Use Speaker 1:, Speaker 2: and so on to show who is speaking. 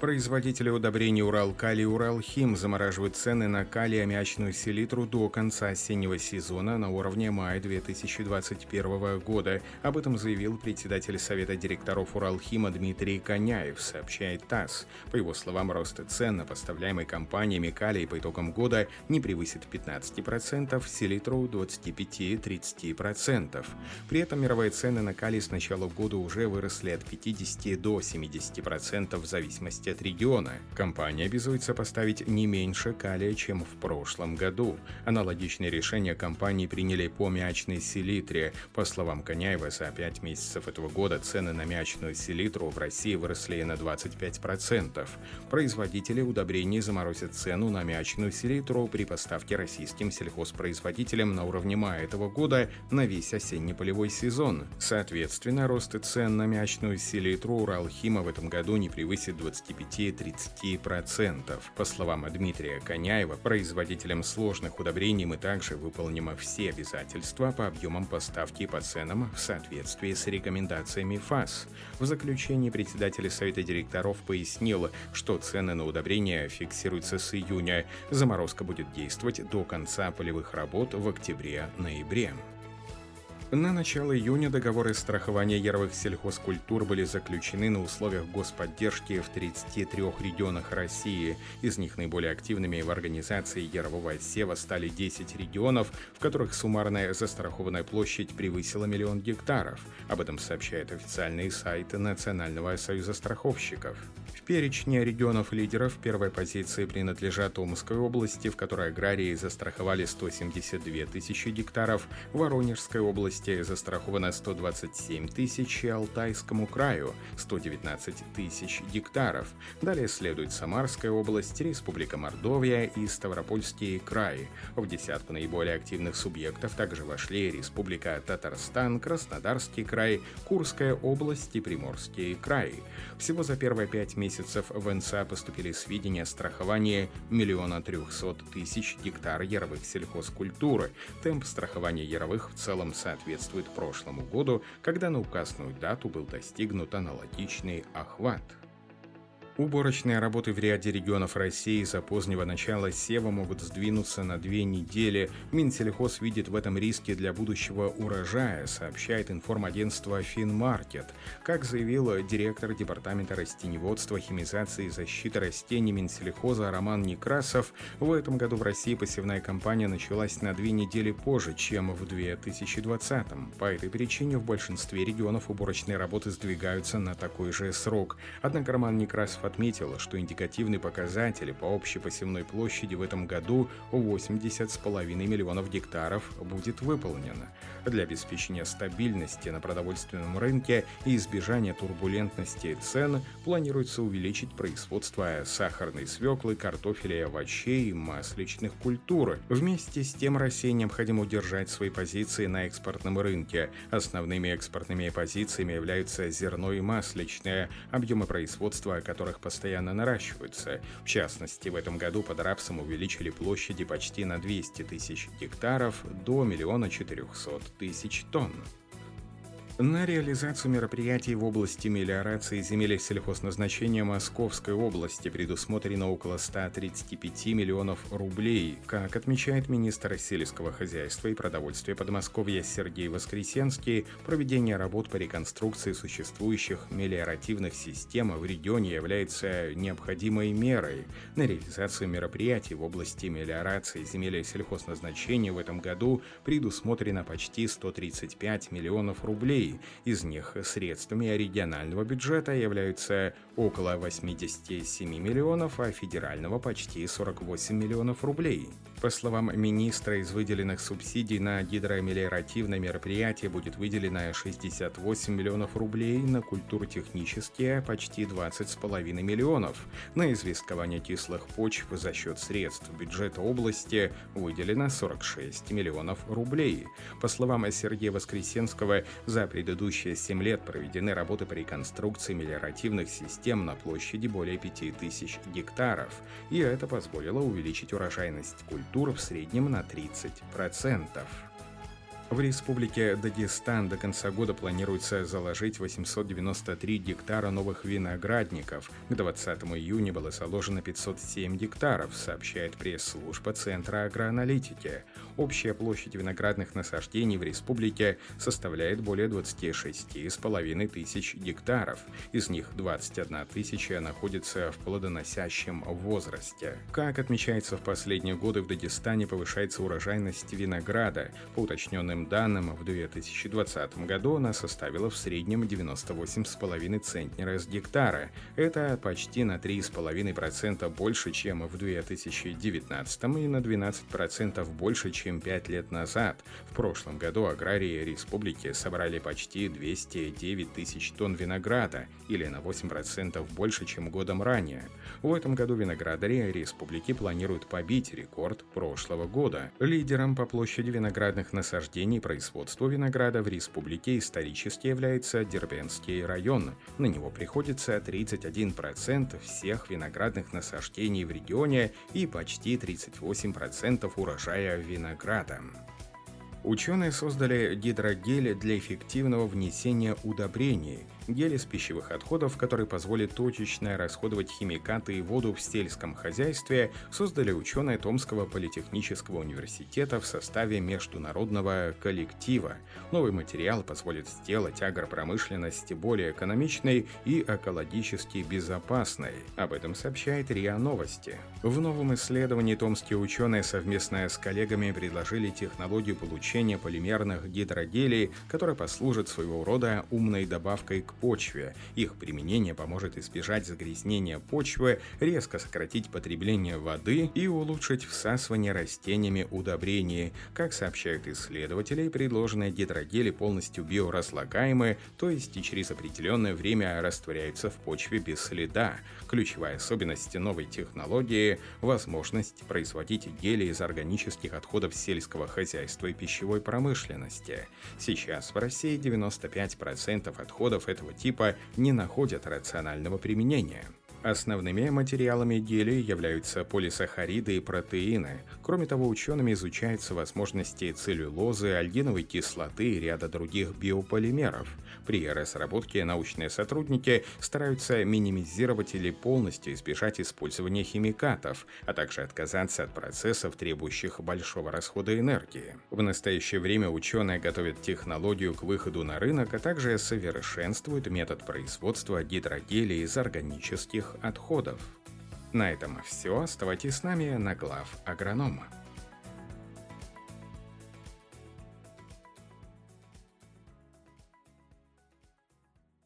Speaker 1: Производители удобрений «Уралкали» и «Уралхим» замораживают цены на калий-аммиачную селитру до конца осеннего сезона на уровне мая 2021 года. Об этом заявил председатель Совета директоров «Уралхима» Дмитрий Коняев, сообщает ТАСС. По его словам, рост цен на поставляемый компаниями калий по итогам года не превысит 15%, селитру 25-30%. При этом мировые цены на калий с начала года уже выросли от 50 до 70% в зависимости зависимости от региона. Компания обязуется поставить не меньше калия, чем в прошлом году. Аналогичные решения компании приняли по мячной селитре. По словам Коняева, за 5 месяцев этого года цены на мячную селитру в России выросли на 25%. Производители удобрений заморозят цену на мячную селитру при поставке российским сельхозпроизводителям на уровне мая этого года на весь осенний полевой сезон. Соответственно, рост цен на мячную селитру Уралхима в этом году не превысит 25 25-30%. По словам Дмитрия Коняева, производителям сложных удобрений мы также выполним все обязательства по объемам поставки и по ценам в соответствии с рекомендациями ФАС. В заключении председатель Совета директоров пояснил, что цены на удобрения фиксируются с июня. Заморозка будет действовать до конца полевых работ в октябре-ноябре. На начало июня договоры страхования яровых сельхозкультур были заключены на условиях господдержки в 33 регионах России. Из них наиболее активными в организации ярового отсева стали 10 регионов, в которых суммарная застрахованная площадь превысила миллион гектаров. Об этом сообщает официальный сайт Национального союза страховщиков. В перечне регионов-лидеров первой позиции принадлежат Омской области, в которой аграрии застраховали 172 тысячи гектаров, Воронежской области области застраховано 127 тысяч, и Алтайскому краю 119 тысяч гектаров. Далее следует Самарская область, Республика Мордовия и Ставропольский край. В десятку наиболее активных субъектов также вошли Республика Татарстан, Краснодарский край, Курская область и Приморский край. Всего за первые пять месяцев в НСА поступили сведения о страховании миллиона трехсот тысяч гектар яровых сельхозкультуры. Темп страхования яровых в целом соответствует прошлому году, когда на указанную дату был достигнут аналогичный охват. Уборочные работы в ряде регионов России из-за позднего начала сева могут сдвинуться на две недели. Минсельхоз видит в этом риски для будущего урожая, сообщает информагентство «Финмаркет». Как заявил директор Департамента растеневодства, химизации и защиты растений Минсельхоза Роман Некрасов, в этом году в России посевная кампания началась на две недели позже, чем в 2020 -м. По этой причине в большинстве регионов уборочные работы сдвигаются на такой же срок. Однако Роман Некрасов отметила, что индикативный показатель по общей посевной площади в этом году 80,5 миллионов гектаров будет выполнен. Для обеспечения стабильности на продовольственном рынке и избежания турбулентности цен планируется увеличить производство сахарной свеклы, картофеля и овощей, масличных культур. Вместе с тем России необходимо удержать свои позиции на экспортном рынке. Основными экспортными позициями являются зерно и масличное, объемы производства которых которых постоянно наращиваются. В частности, в этом году под рапсом увеличили площади почти на 200 тысяч гектаров до миллиона 400 тысяч тонн. На реализацию мероприятий в области мелиорации земель сельхозназначения Московской области предусмотрено около 135 миллионов рублей. Как отмечает министр сельского хозяйства и продовольствия Подмосковья Сергей Воскресенский, проведение работ по реконструкции существующих мелиоративных систем в регионе является необходимой мерой. На реализацию мероприятий в области мелиорации земель сельхозназначения в этом году предусмотрено почти 135 миллионов рублей из них средствами регионального бюджета являются около 87 миллионов, а федерального почти 48 миллионов рублей. По словам министра, из выделенных субсидий на гидромелиоративное мероприятие будет выделено 68 миллионов рублей, на культуротехнические почти 20,5 миллионов. На известкование кислых почв за счет средств бюджета области выделено 46 миллионов рублей. По словам Сергея Воскресенского, за предыдущие 7 лет проведены работы по реконструкции мелиоративных систем на площади более 5000 гектаров, и это позволило увеличить урожайность культур в среднем на 30%. В республике Дагестан до конца года планируется заложить 893 гектара новых виноградников. К 20 июня было заложено 507 гектаров, сообщает пресс-служба Центра агроаналитики. Общая площадь виноградных насаждений в республике составляет более 26,5 тысяч гектаров. Из них 21 тысяча находится в плодоносящем возрасте. Как отмечается в последние годы в Дагестане повышается урожайность винограда. По уточненным официальным данным, в 2020 году она составила в среднем 98,5 центнера с гектара. Это почти на 3,5% больше, чем в 2019 и на 12% больше, чем 5 лет назад. В прошлом году аграрии республики собрали почти 209 тысяч тонн винограда, или на 8% больше, чем годом ранее. В этом году виноградари республики планируют побить рекорд прошлого года. Лидером по площади виноградных насаждений направлений производства винограда в республике исторически является Дербенский район. На него приходится 31% всех виноградных насаждений в регионе и почти 38% урожая винограда. Ученые создали гидрогели для эффективного внесения удобрений – гель из пищевых отходов, который позволит точечно расходовать химикаты и воду в сельском хозяйстве, создали ученые Томского политехнического университета в составе международного коллектива. Новый материал позволит сделать агропромышленность более экономичной и экологически безопасной. Об этом сообщает РИА Новости. В новом исследовании томские ученые совместно с коллегами предложили технологию получения полимерных гидрогелей, которая послужит своего рода умной добавкой к почве. Их применение поможет избежать загрязнения почвы, резко сократить потребление воды и улучшить всасывание растениями удобрений. Как сообщают исследователи, предложенные гидрогели полностью биоразлагаемы, то есть через определенное время растворяются в почве без следа. Ключевая особенность новой технологии – возможность производить гели из органических отходов сельского хозяйства и пищевой промышленности. Сейчас в России 95% отходов типа не находят рационального применения. Основными материалами гелия являются полисахариды и протеины. Кроме того, учеными изучаются возможности целлюлозы, альгиновой кислоты и ряда других биополимеров. При разработке научные сотрудники стараются минимизировать или полностью избежать использования химикатов, а также отказаться от процессов, требующих большого расхода энергии. В настоящее время ученые готовят технологию к выходу на рынок, а также совершенствуют метод производства гидрогелия из органических отходов. На этом все. Оставайтесь с нами на глав агронома.